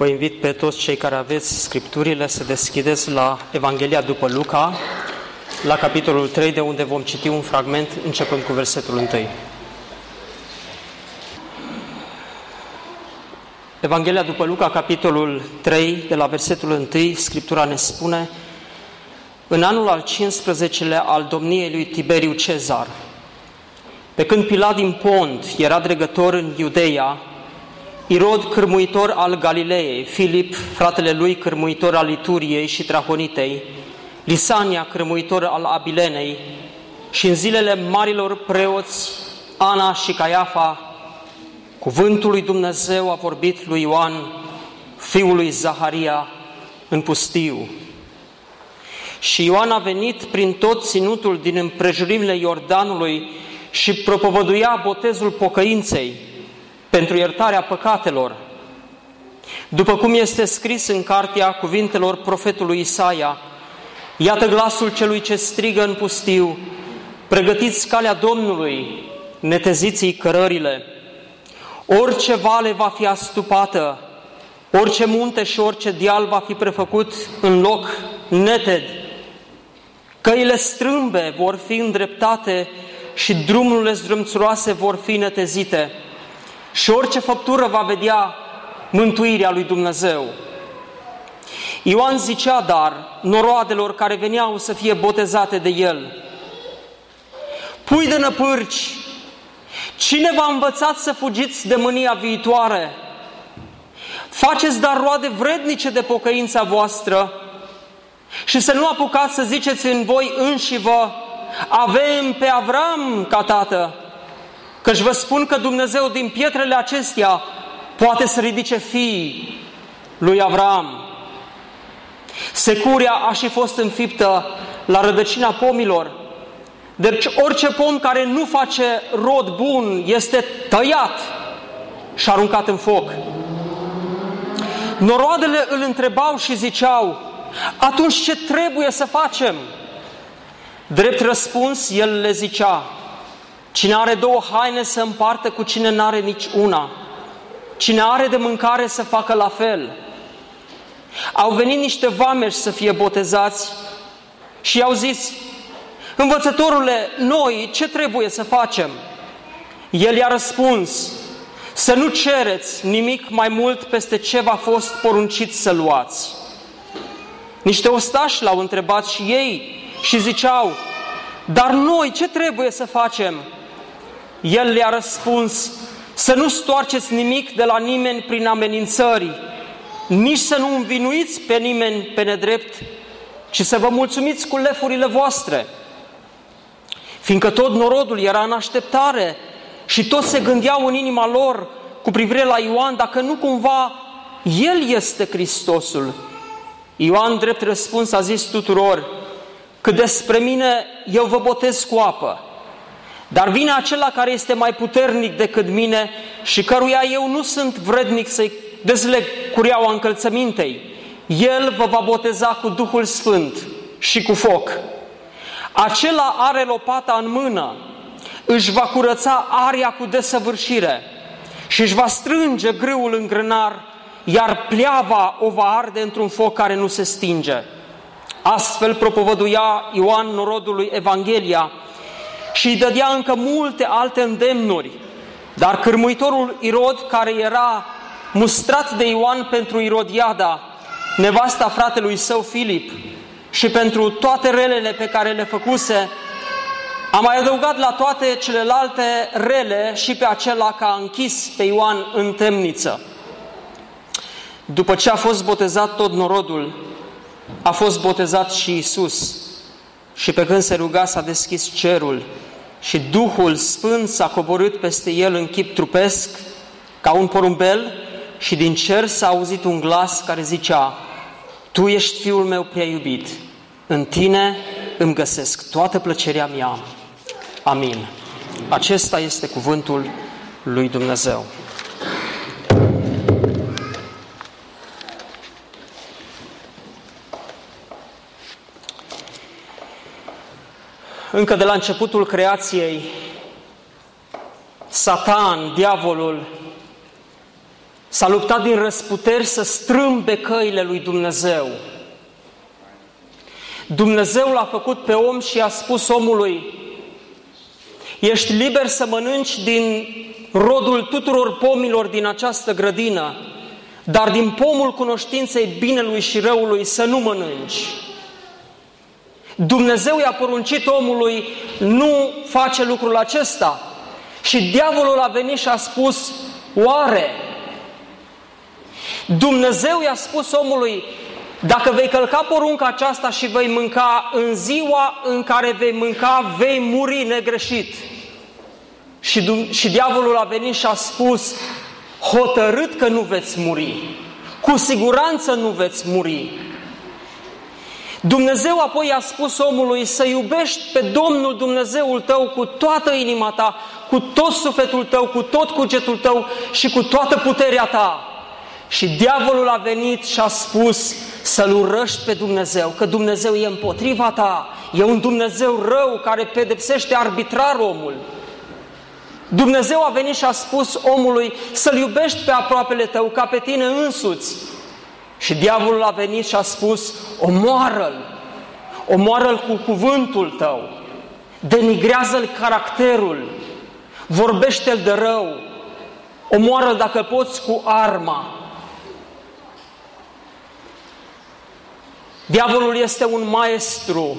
Vă invit pe toți cei care aveți scripturile să deschideți la Evanghelia după Luca, la capitolul 3, de unde vom citi un fragment începând cu versetul 1. Evanghelia după Luca, capitolul 3, de la versetul 1, Scriptura ne spune În anul al 15-lea al domniei lui Tiberiu Cezar, pe când Pilat din Pont era dregător în Iudeia, Irod, cârmuitor al Galileei, Filip, fratele lui, cârmuitor al Ituriei și Trahonitei, Lisania, cârmuitor al Abilenei, și în zilele marilor preoți, Ana și Caiafa, cuvântul lui Dumnezeu a vorbit lui Ioan, fiul lui Zaharia, în pustiu. Și Ioan a venit prin tot ținutul din împrejurimile Iordanului și propovăduia botezul pocăinței, pentru iertarea păcatelor. După cum este scris în cartea cuvintelor profetului Isaia, iată glasul celui ce strigă în pustiu, pregătiți calea Domnului, neteziți cărările. Orice vale va fi astupată, orice munte și orice deal va fi prefăcut în loc neted. Căile strâmbe vor fi îndreptate și drumurile zdrâmțuroase vor fi netezite și orice făptură va vedea mântuirea lui Dumnezeu. Ioan zicea, dar, noroadelor care veneau să fie botezate de el, Pui de năpârci, cine v-a învățat să fugiți de mânia viitoare? Faceți dar roade vrednice de pocăința voastră și să nu apucați să ziceți în voi înși vă, avem pe Avram ca tată, Căci vă spun că Dumnezeu din pietrele acestea poate să ridice fii lui Avram. Securia a și fost înfiptă la rădăcina pomilor. Deci orice pom care nu face rod bun este tăiat și aruncat în foc. Noroadele îl întrebau și ziceau, atunci ce trebuie să facem? Drept răspuns, el le zicea, Cine are două haine să împartă cu cine n-are nici una. Cine are de mâncare să facă la fel. Au venit niște vameși să fie botezați și i-au zis, Învățătorule, noi ce trebuie să facem? El i-a răspuns, să nu cereți nimic mai mult peste ce v-a fost poruncit să luați. Niște ostași l-au întrebat și ei și ziceau, dar noi ce trebuie să facem? El le-a răspuns să nu stoarceți nimic de la nimeni prin amenințări, nici să nu învinuiți pe nimeni pe nedrept, ci să vă mulțumiți cu lefurile voastre. Fiindcă tot norodul era în așteptare și toți se gândeau în inima lor cu privire la Ioan, dacă nu cumva El este Hristosul. Ioan, drept răspuns, a zis tuturor, că despre mine eu vă botez cu apă, dar vine acela care este mai puternic decât mine și căruia eu nu sunt vrednic să-i dezleg cureaua încălțămintei. El vă va boteza cu Duhul Sfânt și cu foc. Acela are lopata în mână, își va curăța aria cu desăvârșire și își va strânge grâul în grânar, iar pleava o va arde într-un foc care nu se stinge. Astfel propovăduia Ioan norodului Evanghelia, și îi dădea încă multe alte îndemnuri. Dar cârmuitorul Irod, care era mustrat de Ioan pentru Irodiada, nevasta fratelui său Filip, și pentru toate relele pe care le făcuse, a mai adăugat la toate celelalte rele și pe acela că a închis pe Ioan în temniță. După ce a fost botezat tot norodul, a fost botezat și Isus. Și pe când se ruga s-a deschis cerul și Duhul Sfânt s-a coborât peste el în chip trupesc, ca un porumbel, și din cer s-a auzit un glas care zicea, Tu ești Fiul meu prea iubit, în Tine îmi găsesc toată plăcerea mea. Amin. Acesta este cuvântul lui Dumnezeu. Încă de la începutul creației, Satan, diavolul, s-a luptat din răsputeri să strâmbe căile lui Dumnezeu. Dumnezeu l-a făcut pe om și a spus omului, ești liber să mănânci din rodul tuturor pomilor din această grădină, dar din pomul cunoștinței binelui și răului să nu mănânci. Dumnezeu i-a poruncit omului, nu face lucrul acesta. Și diavolul a venit și a spus, oare? Dumnezeu i-a spus omului, dacă vei călca porunca aceasta și vei mânca în ziua în care vei mânca, vei muri negreșit. Și, și diavolul a venit și a spus, hotărât că nu veți muri. Cu siguranță nu veți muri. Dumnezeu apoi a spus omului să iubești pe Domnul Dumnezeul tău cu toată inima ta, cu tot sufletul tău, cu tot cugetul tău și cu toată puterea ta. Și diavolul a venit și a spus să-L urăști pe Dumnezeu, că Dumnezeu e împotriva ta, e un Dumnezeu rău care pedepsește arbitrar omul. Dumnezeu a venit și a spus omului să-L iubești pe aproapele tău ca pe tine însuți. Și diavolul a venit și a spus, omoară-l, omoară-l cu cuvântul tău, denigrează-l caracterul, vorbește-l de rău, omoară-l dacă poți cu arma. Diavolul este un maestru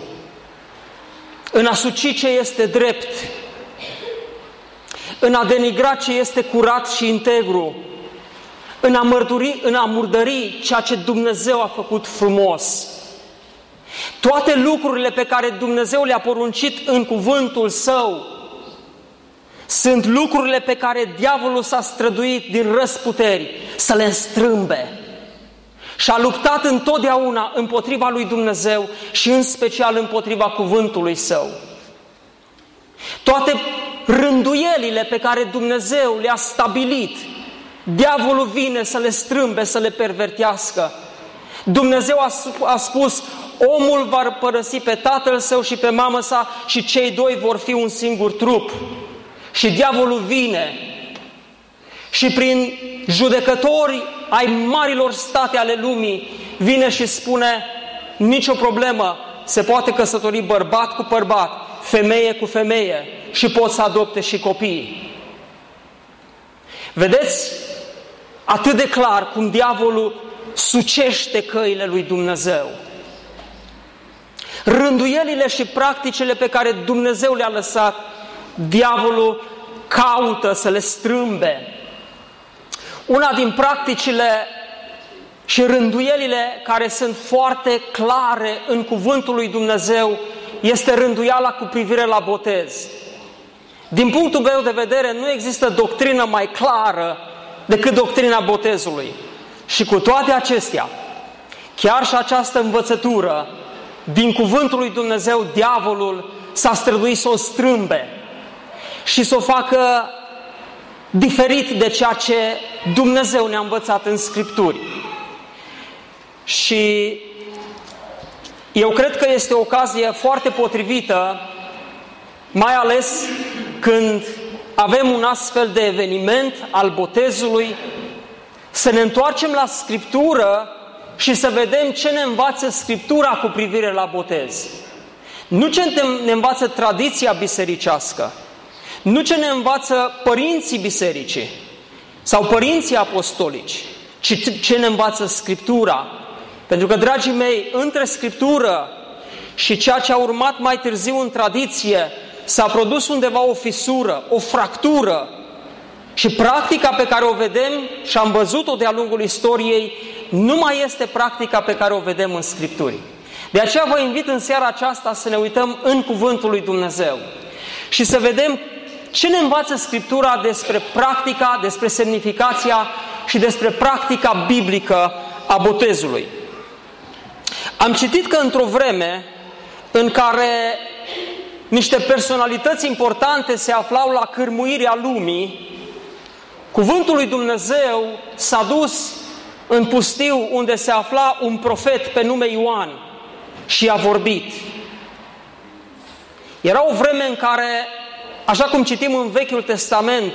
în a suci ce este drept, în a denigra ce este curat și integru, în a, mărturi, în a murdări ceea ce Dumnezeu a făcut frumos. Toate lucrurile pe care Dumnezeu le-a poruncit în cuvântul Său sunt lucrurile pe care diavolul s-a străduit din răsputeri să le strâmbe. Și a luptat întotdeauna împotriva lui Dumnezeu și în special împotriva cuvântului Său. Toate rânduielile pe care Dumnezeu le-a stabilit Diavolul vine să le strâmbe, să le pervertească. Dumnezeu a, a spus, omul va părăsi pe tatăl său și pe mamă sa și cei doi vor fi un singur trup. Și diavolul vine și prin judecători ai marilor state ale lumii vine și spune nicio problemă, se poate căsători bărbat cu bărbat, femeie cu femeie și pot să adopte și copii. Vedeți atât de clar cum diavolul sucește căile lui Dumnezeu. Rânduielile și practicile pe care Dumnezeu le-a lăsat, diavolul caută să le strâmbe. Una din practicile și rânduielile care sunt foarte clare în cuvântul lui Dumnezeu este rânduiala cu privire la botez. Din punctul meu de vedere, nu există doctrină mai clară decât doctrina botezului. Și cu toate acestea, chiar și această învățătură din cuvântul lui Dumnezeu, diavolul s-a străduit să o strâmbe și să o facă diferit de ceea ce Dumnezeu ne-a învățat în Scripturi. Și eu cred că este o ocazie foarte potrivită, mai ales când avem un astfel de eveniment al botezului, să ne întoarcem la Scriptură și să vedem ce ne învață Scriptura cu privire la botez. Nu ce ne învață tradiția bisericească, nu ce ne învață părinții bisericii sau părinții apostolici, ci ce ne învață Scriptura. Pentru că, dragii mei, între Scriptură și ceea ce a urmat mai târziu în tradiție, s-a produs undeva o fisură, o fractură și practica pe care o vedem și am văzut-o de-a lungul istoriei nu mai este practica pe care o vedem în Scripturi. De aceea vă invit în seara aceasta să ne uităm în Cuvântul lui Dumnezeu și să vedem ce ne învață Scriptura despre practica, despre semnificația și despre practica biblică a botezului. Am citit că într-o vreme în care niște personalități importante se aflau la cârmuirea lumii, cuvântul lui Dumnezeu s-a dus în pustiu unde se afla un profet pe nume Ioan și a vorbit. Era o vreme în care, așa cum citim în Vechiul Testament,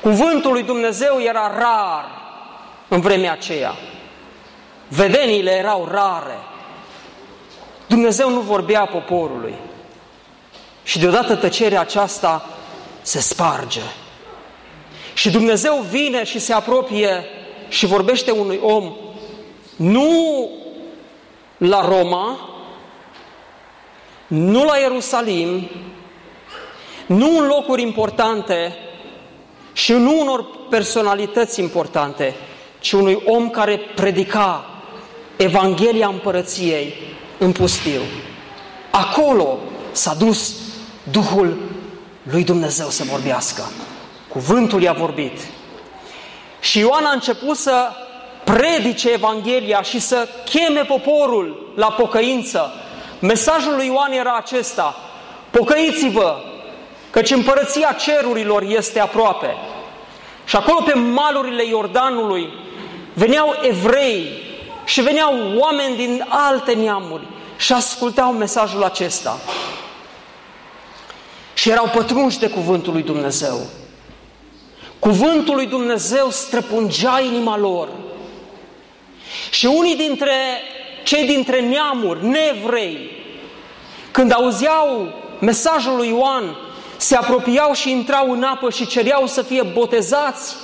cuvântul lui Dumnezeu era rar în vremea aceea. Vedeniile erau rare. Dumnezeu nu vorbea poporului. Și deodată tăcerea aceasta se sparge. Și Dumnezeu vine și se apropie și vorbește unui om, nu la Roma, nu la Ierusalim, nu în locuri importante și nu unor personalități importante, ci unui om care predica Evanghelia Împărăției în pustiu. Acolo s-a dus Duhul lui Dumnezeu să vorbească. Cuvântul i-a vorbit. Și Ioan a început să predice Evanghelia și să cheme poporul la pocăință. Mesajul lui Ioan era acesta, pocăiți-vă, căci împărăția cerurilor este aproape. Și acolo pe malurile Iordanului veneau evrei și veneau oameni din alte neamuri și ascultau mesajul acesta. Și erau pătrunși de cuvântul lui Dumnezeu. Cuvântul lui Dumnezeu străpungea inima lor. Și unii dintre cei dintre neamuri, nevrei, când auzeau mesajul lui Ioan, se apropiau și intrau în apă și cereau să fie botezați,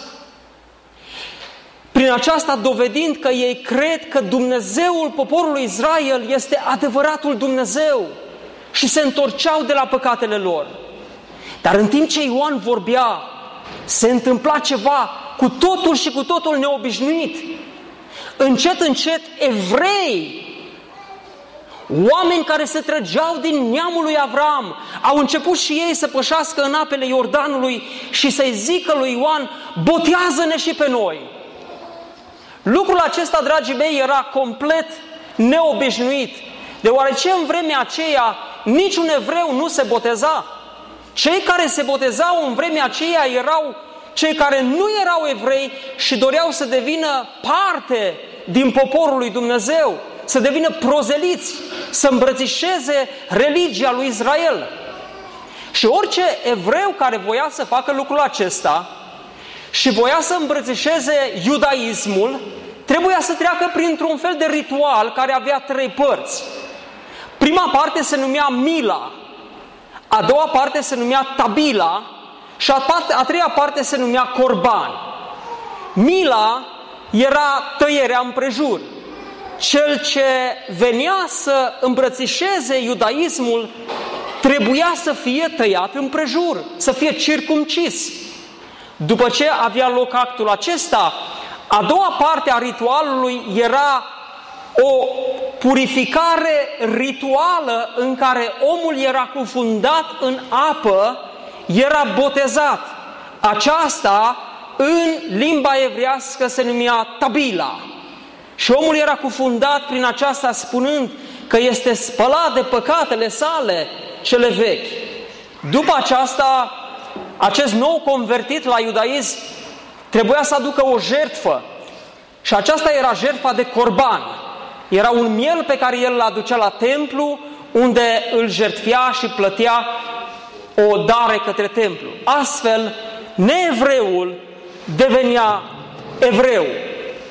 prin aceasta dovedind că ei cred că Dumnezeul poporului Israel este adevăratul Dumnezeu și se întorceau de la păcatele lor. Dar în timp ce Ioan vorbea, se întâmpla ceva cu totul și cu totul neobișnuit. Încet, încet, evrei, oameni care se trăgeau din neamul lui Avram, au început și ei să pășească în apele Iordanului și să-i zică lui Ioan, botează-ne și pe noi. Lucrul acesta, dragii mei, era complet neobișnuit, deoarece în vremea aceea niciun evreu nu se boteza. Cei care se botezau în vremea aceea erau cei care nu erau evrei și doreau să devină parte din poporul lui Dumnezeu, să devină prozeliți, să îmbrățișeze religia lui Israel. Și orice evreu care voia să facă lucrul acesta și voia să îmbrățișeze iudaismul, trebuia să treacă printr-un fel de ritual care avea trei părți. Prima parte se numea Mila, a doua parte se numea Tabila și a, parte, a treia parte se numea Corban. Mila era tăierea împrejur. Cel ce venea să îmbrățișeze iudaismul trebuia să fie tăiat împrejur, să fie circumcis. După ce avea loc actul acesta, a doua parte a ritualului era o purificare rituală în care omul era cufundat în apă, era botezat. Aceasta în limba evrească se numea tabila. Și omul era cufundat prin aceasta spunând că este spălat de păcatele sale cele vechi. După aceasta, acest nou convertit la iudaism trebuia să aducă o jertfă și aceasta era jertfa de corban. Era un miel pe care el îl aducea la templu, unde îl jertfia și plătea o dare către templu. Astfel, neevreul devenea evreu.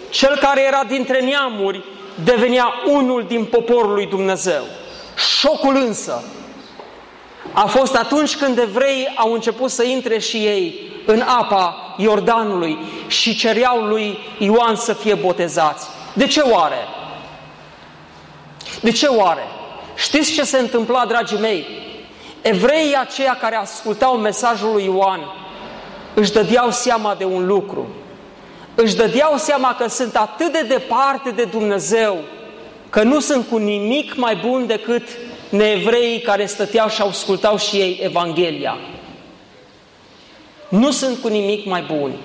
Cel care era dintre neamuri devenea unul din poporul lui Dumnezeu. Șocul însă a fost atunci când evreii au început să intre și ei în apa Iordanului și cereau lui Ioan să fie botezați. De ce oare? De ce oare? Știți ce se întâmpla, dragii mei? Evreii aceia care ascultau mesajul lui Ioan își dădeau seama de un lucru. Își dădeau seama că sunt atât de departe de Dumnezeu, că nu sunt cu nimic mai bun decât neevreii care stăteau și ascultau și ei Evanghelia. Nu sunt cu nimic mai buni.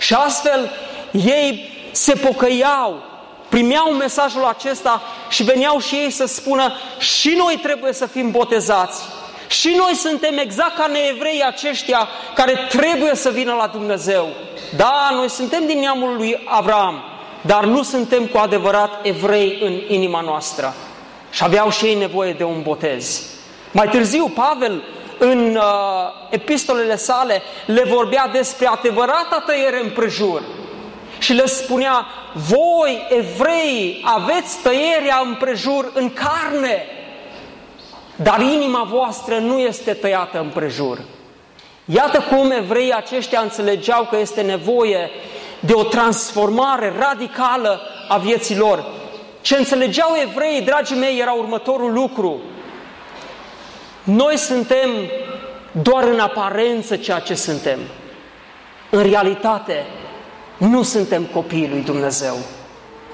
Și astfel, ei se pocăiau, primeau mesajul acesta și veneau și ei să spună și noi trebuie să fim botezați. Și noi suntem exact ca neevrei aceștia care trebuie să vină la Dumnezeu. Da, noi suntem din neamul lui Avram, dar nu suntem cu adevărat evrei în inima noastră. Și aveau și ei nevoie de un botez. Mai târziu, Pavel, în uh, epistolele sale, le vorbea despre adevărata tăiere în prejur. Și le spunea, voi, evrei, aveți tăierea în prejur în carne, dar inima voastră nu este tăiată în prejur. Iată cum evreii aceștia înțelegeau că este nevoie de o transformare radicală a vieții lor. Ce înțelegeau evreii, dragii mei, era următorul lucru. Noi suntem doar în aparență ceea ce suntem. În realitate, nu suntem copiii lui Dumnezeu.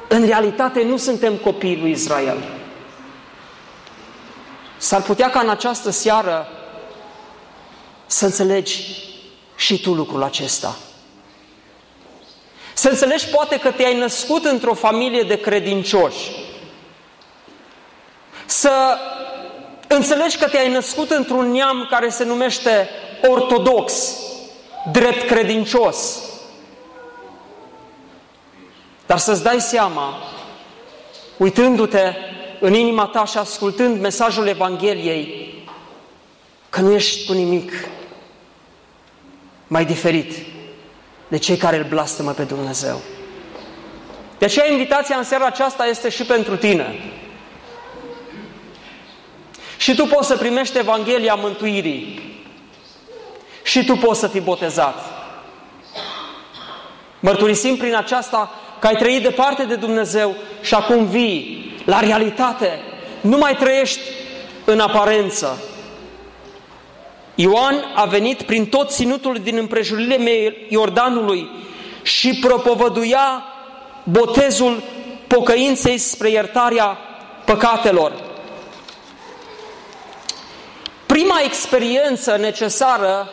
În realitate, nu suntem copiii lui Israel. S-ar putea ca în această seară să înțelegi și tu lucrul acesta. Să înțelegi poate că te-ai născut într-o familie de credincioși. Să înțelegi că te-ai născut într-un neam care se numește ortodox, drept credincios. Dar să-ți dai seama, uitându-te în inima ta și ascultând mesajul Evangheliei, că nu ești cu nimic mai diferit de cei care îl blastămă pe Dumnezeu. De aceea invitația în seara aceasta este și pentru tine. Și tu poți să primești Evanghelia mântuirii. Și tu poți să fii botezat. Mărturisim prin aceasta că ai trăit departe de Dumnezeu și acum vii la realitate. Nu mai trăiești în aparență. Ioan a venit prin tot ținutul din împrejurile Iordanului și propovăduia botezul pocăinței spre iertarea păcatelor. Prima experiență necesară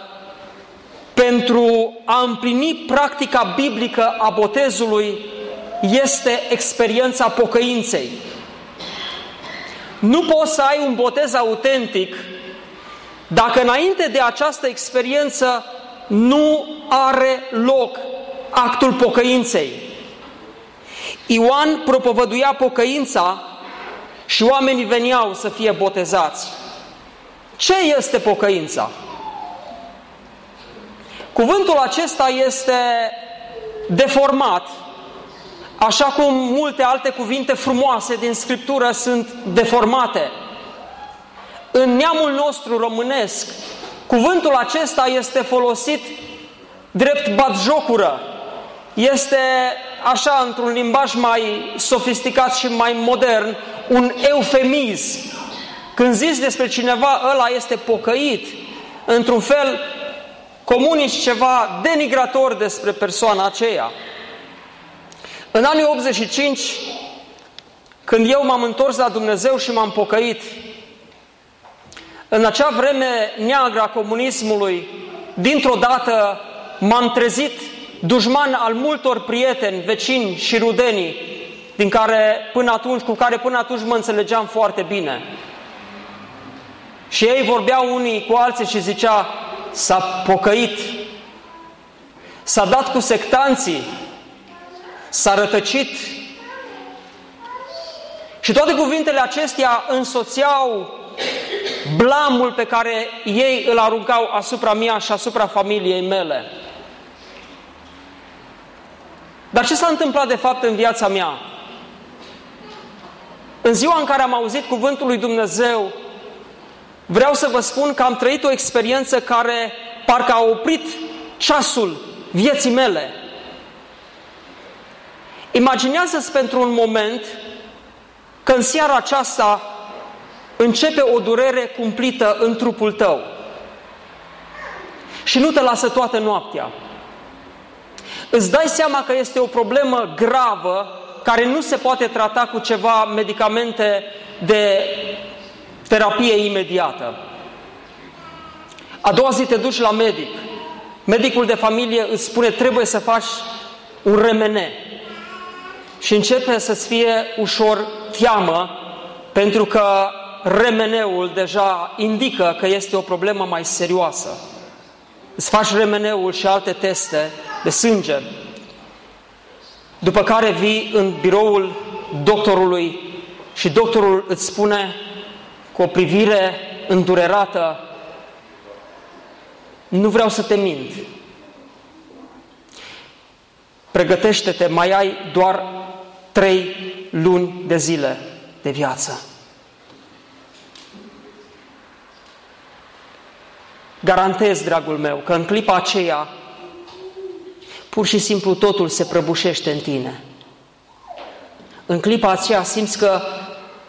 pentru a împlini practica biblică a botezului este experiența pocăinței. Nu poți să ai un botez autentic dacă înainte de această experiență nu are loc actul pocăinței. Ioan propovăduia pocăința și oamenii veneau să fie botezați. Ce este pocăința? Cuvântul acesta este deformat, așa cum multe alte cuvinte frumoase din Scriptură sunt deformate. În neamul nostru românesc, cuvântul acesta este folosit drept batjocură. Este așa, într-un limbaj mai sofisticat și mai modern, un eufemism. Când zici despre cineva, ăla este pocăit, într-un fel comunici ceva denigrator despre persoana aceea. În anii 85, când eu m-am întors la Dumnezeu și m-am pocăit, în acea vreme neagră a comunismului, dintr-o dată m-am trezit dușman al multor prieteni, vecini și rudenii, din care până atunci, cu care până atunci mă înțelegeam foarte bine. Și ei vorbeau unii cu alții și zicea, s-a pocăit, s-a dat cu sectanții, s-a rătăcit. Și toate cuvintele acestea însoțeau blamul pe care ei îl aruncau asupra mea și asupra familiei mele. Dar ce s-a întâmplat de fapt în viața mea? În ziua în care am auzit cuvântul lui Dumnezeu, vreau să vă spun că am trăit o experiență care parcă a oprit ceasul vieții mele. Imaginează-ți pentru un moment că în seara aceasta începe o durere cumplită în trupul tău și nu te lasă toată noaptea. Îți dai seama că este o problemă gravă care nu se poate trata cu ceva medicamente de terapie imediată. A doua zi te duci la medic. Medicul de familie îți spune trebuie să faci un remene. Și începe să-ți fie ușor teamă, pentru că remeneul deja indică că este o problemă mai serioasă. Îți faci remeneul și alte teste de sânge, după care vii în biroul doctorului și doctorul îți spune cu o privire îndurerată, nu vreau să te mint. Pregătește-te, mai ai doar trei luni de zile de viață. Garantez, dragul meu, că în clipa aceea pur și simplu totul se prăbușește în tine. În clipa aceea simți că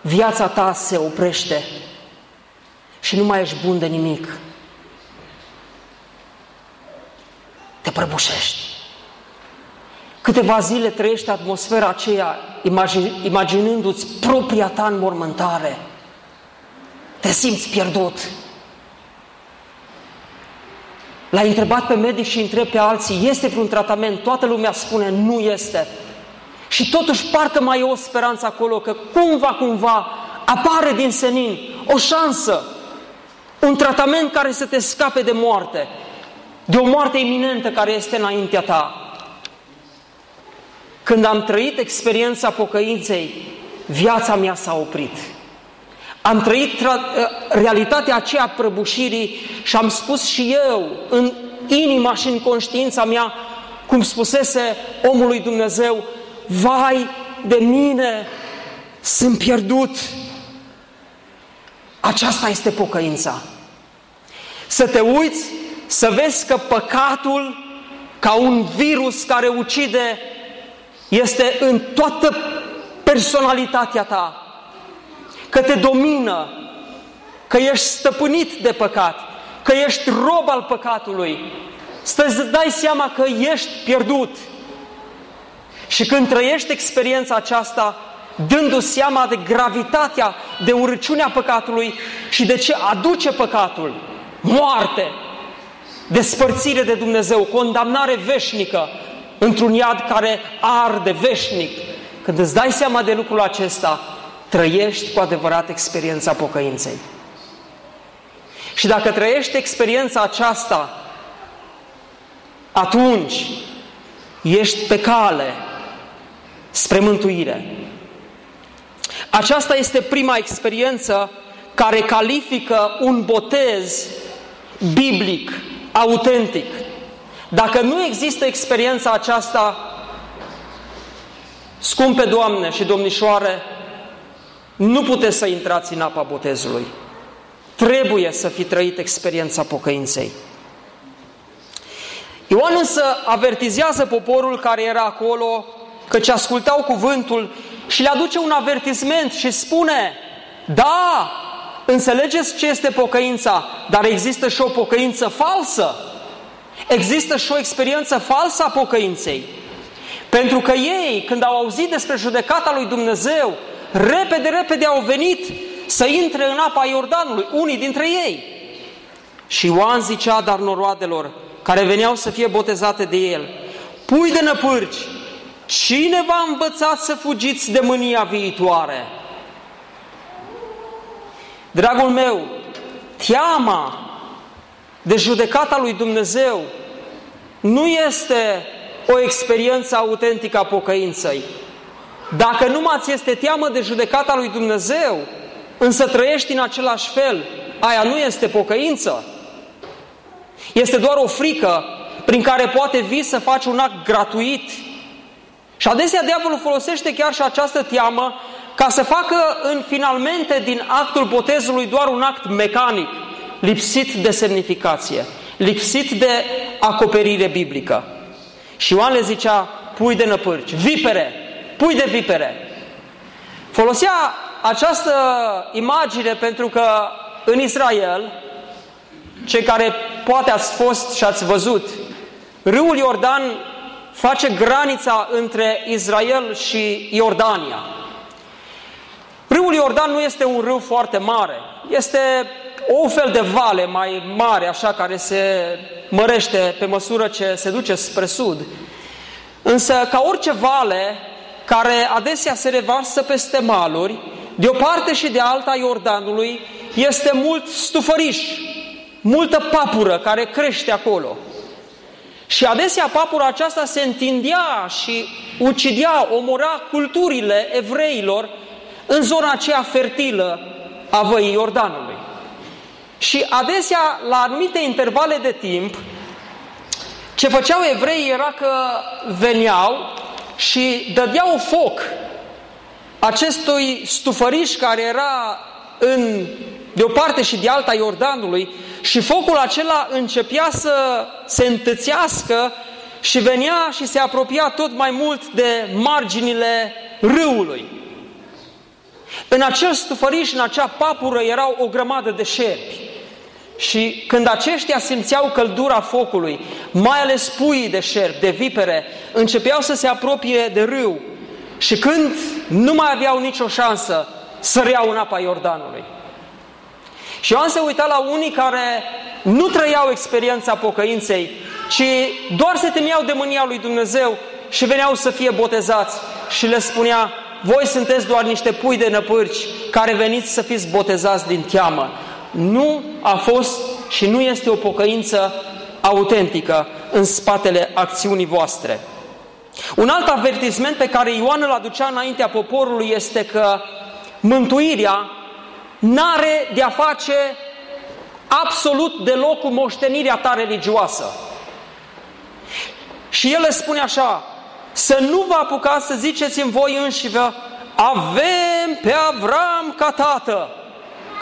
viața ta se oprește și nu mai ești bun de nimic. Te prăbușești. Câteva zile trăiești atmosfera aceea, imaginându-ți propria ta înmormântare. Te simți pierdut. L-ai întrebat pe medic și întreb pe alții, este vreun tratament? Toată lumea spune, nu este. Și totuși parcă mai e o speranță acolo că cumva, cumva apare din senin o șansă, un tratament care să te scape de moarte, de o moarte iminentă care este înaintea ta. Când am trăit experiența pocăinței, viața mea s-a oprit. Am trăit ă, realitatea aceea prăbușirii și am spus și eu în inima și în conștiința mea, cum spusese omului Dumnezeu, vai de mine, sunt pierdut. Aceasta este pocăința. Să te uiți, să vezi că păcatul, ca un virus care ucide, este în toată personalitatea ta că te domină, că ești stăpânit de păcat, că ești rob al păcatului, să dai seama că ești pierdut. Și când trăiești experiența aceasta, dându seama de gravitatea, de urăciunea păcatului și de ce aduce păcatul, moarte, despărțire de Dumnezeu, condamnare veșnică într-un iad care arde veșnic. Când îți dai seama de lucrul acesta, trăiești cu adevărat experiența pocăinței. Și dacă trăiești experiența aceasta, atunci ești pe cale spre mântuire. Aceasta este prima experiență care califică un botez biblic, autentic. Dacă nu există experiența aceasta, scumpe Doamne și domnișoare, nu puteți să intrați în apa botezului. Trebuie să fi trăit experiența pocăinței. Ioan însă avertizează poporul care era acolo, căci ascultau cuvântul și le aduce un avertisment și spune, da, înțelegeți ce este pocăința, dar există și o pocăință falsă. Există și o experiență falsă a pocăinței. Pentru că ei, când au auzit despre judecata lui Dumnezeu, repede, repede au venit să intre în apa Iordanului, unii dintre ei. Și Ioan zicea dar noroadelor, care veneau să fie botezate de el, pui de năpârci, cine v-a învățat să fugiți de mânia viitoare? Dragul meu, teama de judecata lui Dumnezeu nu este o experiență autentică a pocăinței. Dacă nu ți este teamă de judecata lui Dumnezeu, însă trăiești în același fel, aia nu este pocăință. Este doar o frică prin care poate vii să faci un act gratuit. Și adesea diavolul folosește chiar și această teamă ca să facă în finalmente din actul botezului doar un act mecanic, lipsit de semnificație, lipsit de acoperire biblică. Și Ioan le zicea, pui de năpârci, vipere, pui de vipere. Folosea această imagine pentru că în Israel, cei care poate ați fost și ați văzut, râul Iordan face granița între Israel și Iordania. Râul Iordan nu este un râu foarte mare, este o fel de vale mai mare, așa, care se mărește pe măsură ce se duce spre sud. Însă, ca orice vale care adesea se revarsă peste maluri, de o parte și de alta a Iordanului este mult stufăriș, multă papură care crește acolo. Și adesea papura aceasta se întindea și ucidea, omora culturile evreilor în zona aceea fertilă a văii Iordanului. Și adesea, la anumite intervale de timp, ce făceau evreii era că veneau și dădeau foc acestui stufăriș care era în, de o parte și de alta Iordanului și focul acela începea să se întățească și venea și se apropia tot mai mult de marginile râului. În acel stufăriș, în acea papură, erau o grămadă de șerpi. Și când aceștia simțeau căldura focului, mai ales puii de șerpi, de vipere, începeau să se apropie de râu. Și când nu mai aveau nicio șansă, săreau în apa Iordanului. Și Ioan se uita la unii care nu trăiau experiența pocăinței, ci doar se temeau de mânia lui Dumnezeu și veneau să fie botezați și le spunea, voi sunteți doar niște pui de năpârci care veniți să fiți botezați din teamă. Nu a fost și nu este o pocăință autentică în spatele acțiunii voastre. Un alt avertisment pe care Ioan îl aducea înaintea poporului este că mântuirea n-are de-a face absolut deloc cu moștenirea ta religioasă. Și el le spune așa, să nu vă apucați să ziceți în voi înșivă, avem pe Avram ca tată.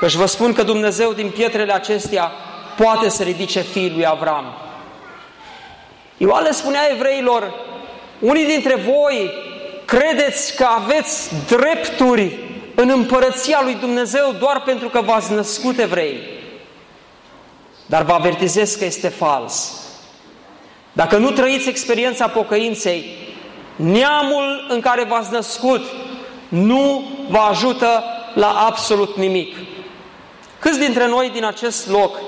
Căci vă spun că Dumnezeu din pietrele acestea poate să ridice fiul lui Avram. Ioan le spunea evreilor, unii dintre voi credeți că aveți drepturi în împărăția lui Dumnezeu doar pentru că v-ați născut evrei. Dar vă avertizez că este fals. Dacă nu trăiți experiența pocăinței, neamul în care v-ați născut nu vă ajută la absolut nimic. Câți dintre noi din acest loc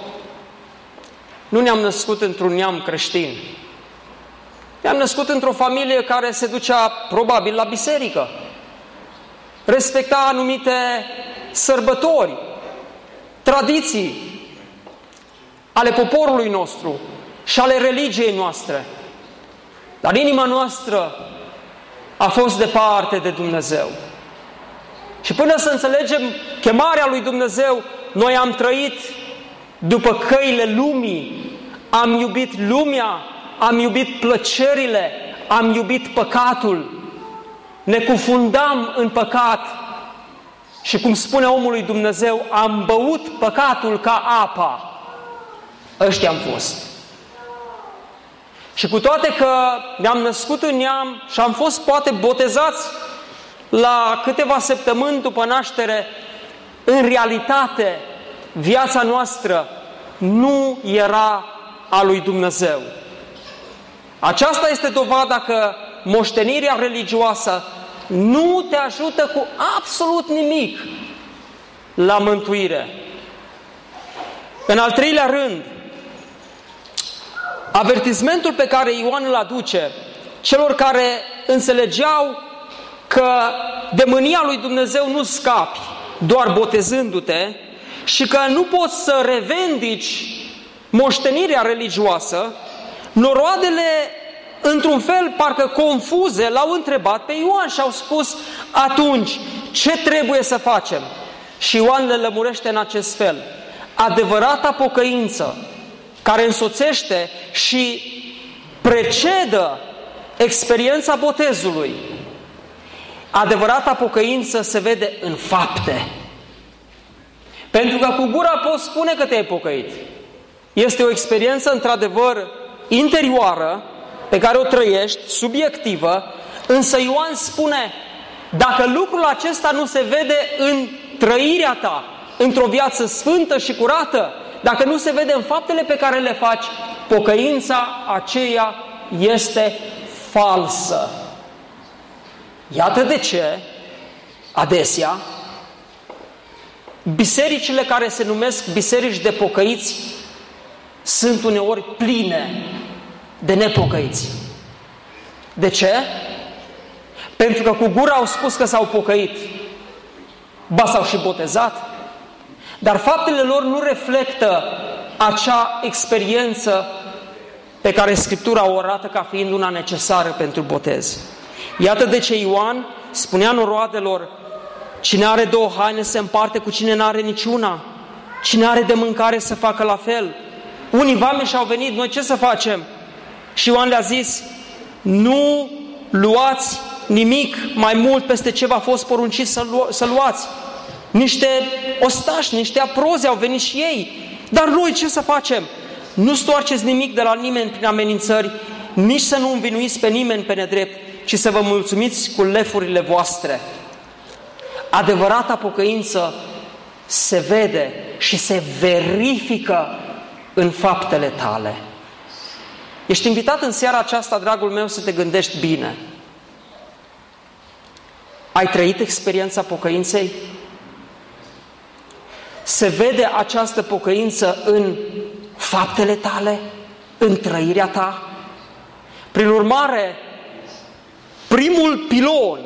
nu ne-am născut într-un neam creștin? Ne-am născut într-o familie care se ducea probabil la biserică, respecta anumite sărbători, tradiții ale poporului nostru și ale religiei noastre. Dar inima noastră a fost departe de Dumnezeu. Și până să înțelegem chemarea lui Dumnezeu, noi am trăit după căile lumii, am iubit lumea, am iubit plăcerile, am iubit păcatul, ne cufundam în păcat și cum spune omului Dumnezeu, am băut păcatul ca apa. Ăștia am fost. Și cu toate că ne-am născut în neam și am fost poate botezați la câteva săptămâni după naștere, în realitate viața noastră nu era a lui Dumnezeu. Aceasta este dovada că moștenirea religioasă nu te ajută cu absolut nimic la mântuire. În al treilea rând, avertismentul pe care Ioan îl aduce celor care înțelegeau că de mânia lui Dumnezeu nu scapi doar botezându-te și că nu poți să revendici moștenirea religioasă, noroadele într-un fel parcă confuze l-au întrebat pe Ioan și au spus atunci ce trebuie să facem? Și Ioan le lămurește în acest fel. Adevărata pocăință care însoțește și precedă experiența botezului. Adevărata pocăință se vede în fapte. Pentru că cu gura poți spune că te-ai pocăit. Este o experiență într-adevăr interioară pe care o trăiești, subiectivă, însă Ioan spune, dacă lucrul acesta nu se vede în trăirea ta, într-o viață sfântă și curată, dacă nu se vede în faptele pe care le faci, pocăința aceea este falsă. Iată de ce, adesea, bisericile care se numesc biserici de pocăiți sunt uneori pline de nepocăiți. De ce? Pentru că cu gura au spus că s-au pocăit, ba s-au și botezat, dar faptele lor nu reflectă acea experiență pe care Scriptura o arată ca fiind una necesară pentru botez. Iată de ce Ioan spunea noroadelor, cine are două haine se împarte cu cine nu are niciuna, cine are de mâncare să facă la fel. Unii vame și-au venit, noi ce să facem? Și Ioan le-a zis, nu luați nimic mai mult peste ce v-a fost poruncit să, lu- să luați. Niște ostași, niște aproze au venit și ei. Dar noi ce să facem? Nu stoarceți nimic de la nimeni prin amenințări, nici să nu învinuiți pe nimeni pe nedrept, ci să vă mulțumiți cu lefurile voastre. Adevărata pocăință se vede și se verifică în faptele tale. Ești invitat în seara aceasta, dragul meu, să te gândești bine. Ai trăit experiența pocăinței? Se vede această pocăință în faptele tale, în trăirea ta? Prin urmare, primul pilon,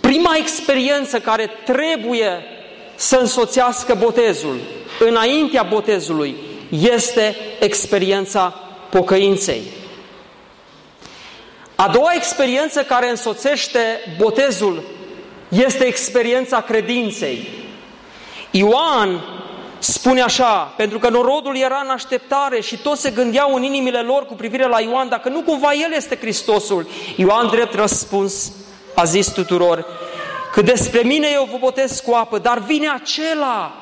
prima experiență care trebuie să însoțească botezul, înaintea botezului, este experiența pocăinței. A doua experiență care însoțește botezul este experiența credinței. Ioan spune așa, pentru că norodul era în așteptare și toți se gândeau în inimile lor cu privire la Ioan, dacă nu cumva el este Hristosul. Ioan drept răspuns a zis tuturor, că despre mine eu vă botez cu apă, dar vine acela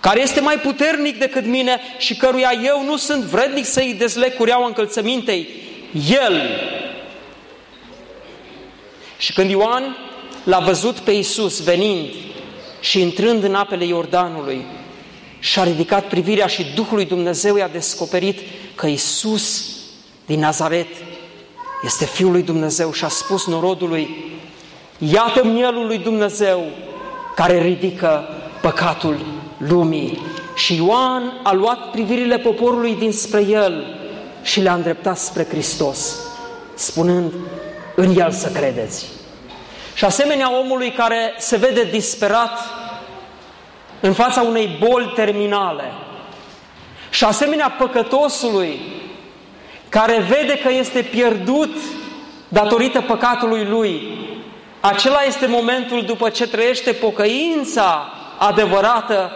care este mai puternic decât mine și căruia eu nu sunt vrednic să-i dezleg cureaua încălțămintei. El. Și când Ioan l-a văzut pe Iisus venind și intrând în apele Iordanului, și-a ridicat privirea și Duhul lui Dumnezeu i-a descoperit că Iisus din Nazaret este Fiul lui Dumnezeu și a spus norodului, iată mielul lui Dumnezeu care ridică păcatul lumii. Și Ioan a luat privirile poporului dinspre el și le-a îndreptat spre Hristos, spunând, în el să credeți. Și asemenea omului care se vede disperat în fața unei boli terminale. Și asemenea păcătosului care vede că este pierdut datorită păcatului lui, acela este momentul după ce trăiește pocăința adevărată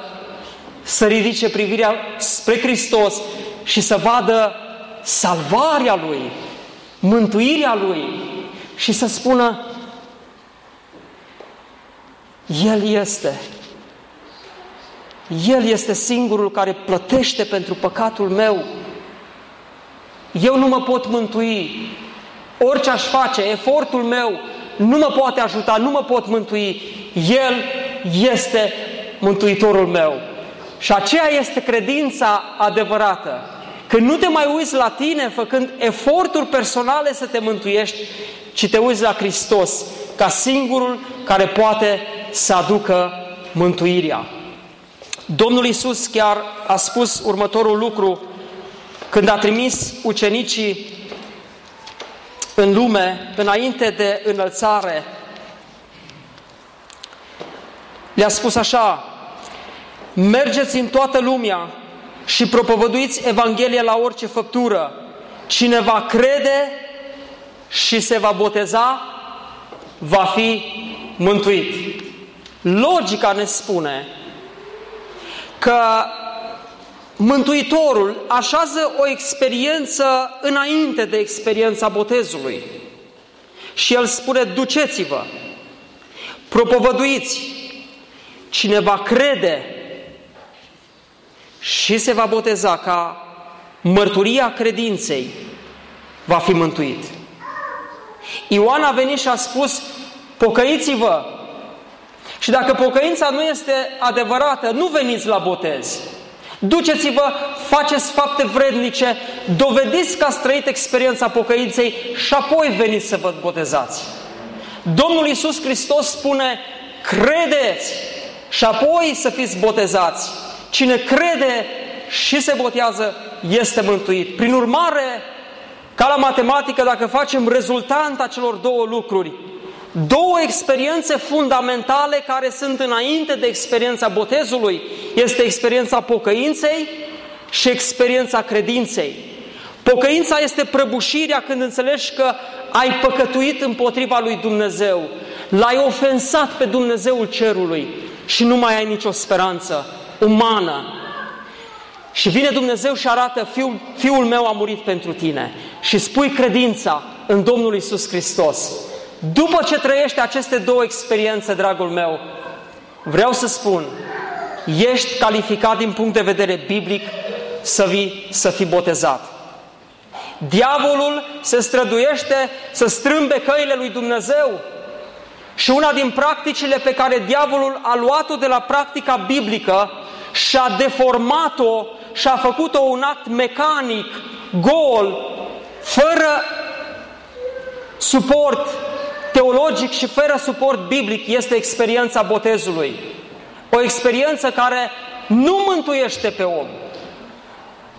să ridice privirea spre Hristos și să vadă salvarea Lui, mântuirea Lui și să spună El este el este singurul care plătește pentru păcatul meu. Eu nu mă pot mântui. Orice aș face, efortul meu nu mă poate ajuta, nu mă pot mântui. El este Mântuitorul meu. Și aceea este credința adevărată. Când nu te mai uiți la tine făcând eforturi personale să te mântuiești, ci te uiți la Hristos ca singurul care poate să aducă mântuirea. Domnul Isus chiar a spus următorul lucru când a trimis ucenicii în lume, înainte de înălțare, le-a spus așa, mergeți în toată lumea și propovăduiți Evanghelia la orice făptură. Cine va crede și se va boteza, va fi mântuit. Logica ne spune că Mântuitorul așează o experiență înainte de experiența botezului. Și el spune, duceți-vă, propovăduiți, cine va crede și se va boteza ca mărturia credinței, va fi mântuit. Ioan a venit și a spus, pocăiți-vă, și dacă pocăința nu este adevărată, nu veniți la botez. Duceți-vă, faceți fapte vrednice, dovediți că ați trăit experiența pocăinței și apoi veniți să vă botezați. Domnul Iisus Hristos spune, credeți și apoi să fiți botezați. Cine crede și se botează este mântuit. Prin urmare, Ca la matematică, dacă facem rezultanta celor două lucruri, două experiențe fundamentale care sunt înainte de experiența botezului, este experiența pocăinței și experiența credinței. Pocăința este prăbușirea când înțelegi că ai păcătuit împotriva lui Dumnezeu, l-ai ofensat pe Dumnezeul cerului și nu mai ai nicio speranță umană. Și vine Dumnezeu și arată, fiul, fiul meu a murit pentru tine și spui credința în Domnul Isus Hristos. După ce trăiești aceste două experiențe, dragul meu, vreau să spun, ești calificat din punct de vedere biblic să, vii, să fii botezat. Diavolul se străduiește să strâmbe căile lui Dumnezeu și una din practicile pe care diavolul a luat-o de la practica biblică și a deformat-o și a făcut-o un act mecanic, gol, fără suport teologic și fără suport biblic este experiența botezului. O experiență care nu mântuiește pe om.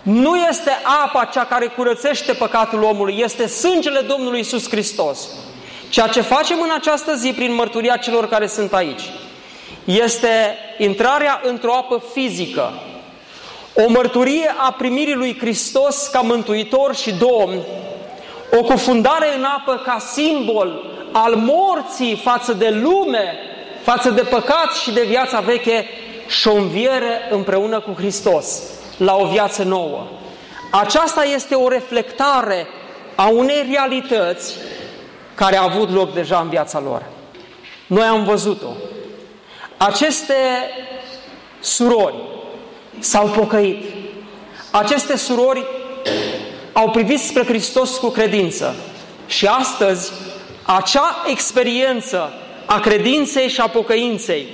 Nu este apa cea care curățește păcatul omului, este sângele Domnului Isus Hristos. Ceea ce facem în această zi prin mărturia celor care sunt aici este intrarea într-o apă fizică, o mărturie a primirii lui Hristos ca mântuitor și domn, o cufundare în apă ca simbol al morții față de lume, față de păcat și de viața veche și o înviere împreună cu Hristos la o viață nouă. Aceasta este o reflectare a unei realități care a avut loc deja în viața lor. Noi am văzut-o. Aceste surori s-au pocăit. Aceste surori au privit spre Hristos cu credință. Și astăzi, acea experiență a credinței și a pocăinței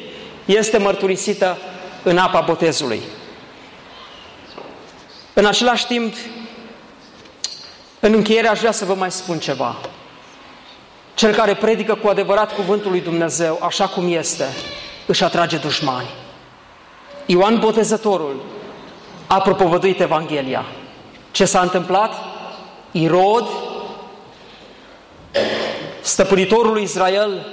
este mărturisită în apa botezului. În același timp, în încheiere aș vrea să vă mai spun ceva. Cel care predică cu adevărat cuvântul lui Dumnezeu, așa cum este, își atrage dușmani. Ioan Botezătorul a propovăduit Evanghelia. Ce s-a întâmplat? Irod, stăpânitorul lui Israel,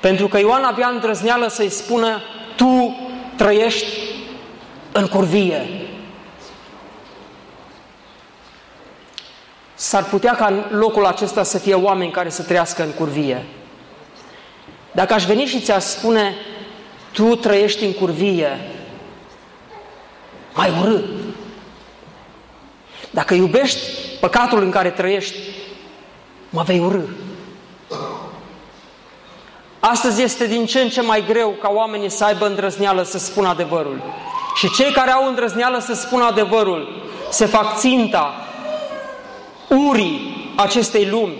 pentru că Ioan avea îndrăzneală să-i spună, tu trăiești în curvie. S-ar putea ca în locul acesta să fie oameni care să trăiască în curvie. Dacă aș veni și ți-aș spune, tu trăiești în curvie, mai urât. Dacă iubești păcatul în care trăiești, mă vei urâ. Astăzi este din ce în ce mai greu ca oamenii să aibă îndrăzneală să spună adevărul. Și cei care au îndrăzneală să spună adevărul se fac ținta urii acestei lumi.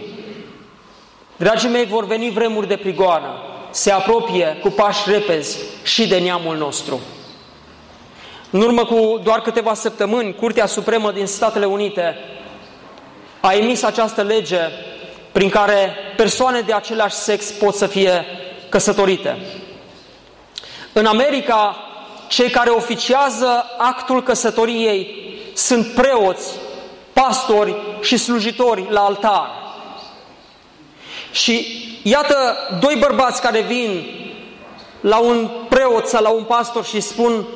Dragii mei, vor veni vremuri de prigoană. Se apropie cu pași repezi și de neamul nostru. În urmă cu doar câteva săptămâni, Curtea Supremă din Statele Unite a emis această lege prin care persoane de același sex pot să fie căsătorite. În America, cei care oficiază actul căsătoriei sunt preoți, pastori și slujitori la altar. Și iată doi bărbați care vin la un preot sau la un pastor și spun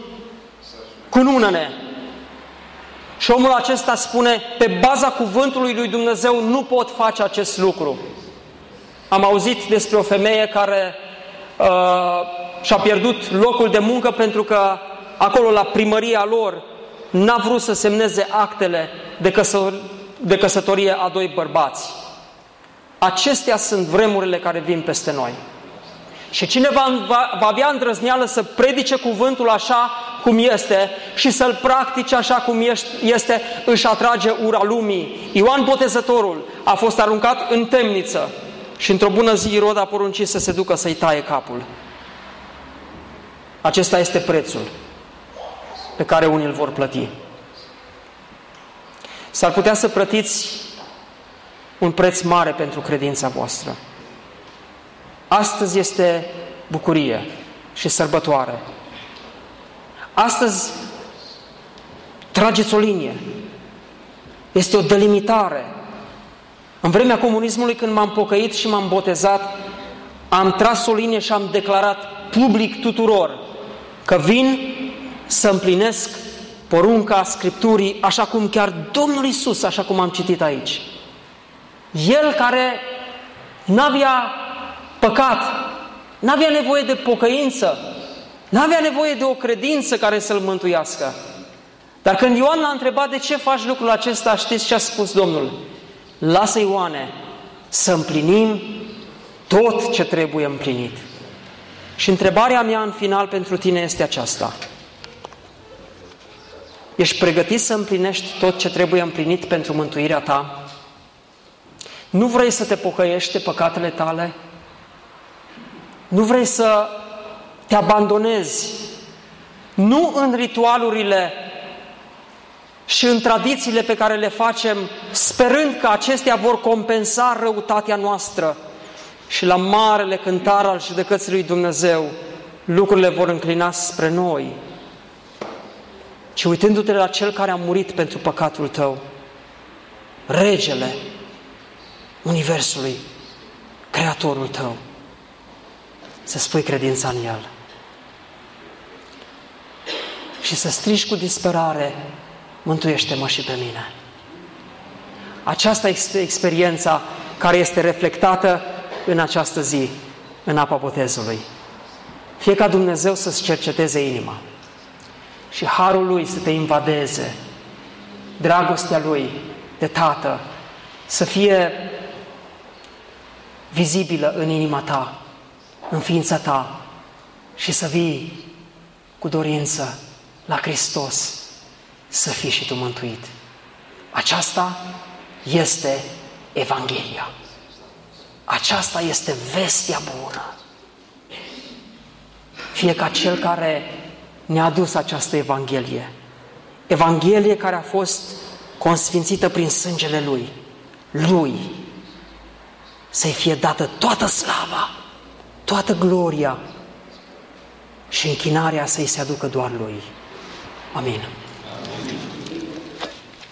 cunună-ne. Și omul acesta spune, pe baza cuvântului lui Dumnezeu nu pot face acest lucru. Am auzit despre o femeie care uh, și-a pierdut locul de muncă pentru că acolo la primăria lor n-a vrut să semneze actele de, căsă, de căsătorie a doi bărbați. Acestea sunt vremurile care vin peste noi. Și cine va, va, va avea îndrăzneală să predice cuvântul așa cum este și să-l practice așa cum este, își atrage ura lumii. Ioan Botezătorul a fost aruncat în temniță și într-o bună zi Irod a poruncit să se ducă să-i taie capul. Acesta este prețul pe care unii îl vor plăti. S-ar putea să plătiți un preț mare pentru credința voastră. Astăzi este bucurie și sărbătoare. Astăzi trageți o linie. Este o delimitare. În vremea comunismului, când m-am pocăit și m-am botezat, am tras o linie și am declarat public tuturor că vin să împlinesc porunca Scripturii, așa cum chiar Domnul Isus, așa cum am citit aici. El care n-avea păcat, n-avea nevoie de pocăință, n-avea nevoie de o credință care să-l mântuiască. Dar când Ioan l-a întrebat de ce faci lucrul acesta, știți ce a spus Domnul? Lasă Ioane să împlinim tot ce trebuie împlinit. Și întrebarea mea în final pentru tine este aceasta. Ești pregătit să împlinești tot ce trebuie împlinit pentru mântuirea ta? Nu vrei să te pocăiești de păcatele tale? Nu vrei să te abandonezi? Nu în ritualurile și în tradițiile pe care le facem, sperând că acestea vor compensa răutatea noastră și la marele cântar al judecății lui Dumnezeu, lucrurile vor înclina spre noi, ci uitându-te la Cel care a murit pentru păcatul tău, Regele Universului, Creatorul tău, să spui credința în El. Și să strigi cu disperare, mântuiește-mă și pe mine. Aceasta este experiența care este reflectată în această zi, în apa botezului. Fie ca Dumnezeu să-ți cerceteze inima și harul Lui să te invadeze, dragostea Lui de Tată să fie vizibilă în inima ta, în ființa ta și să vii cu dorință la Hristos să fii și tu mântuit. Aceasta este Evanghelia. Aceasta este vestea bună. Fie ca cel care ne-a adus această Evanghelie, Evanghelie care a fost consfințită prin sângele Lui, Lui, să-i fie dată toată slava, toată gloria și închinarea să-i se aducă doar Lui. Amém.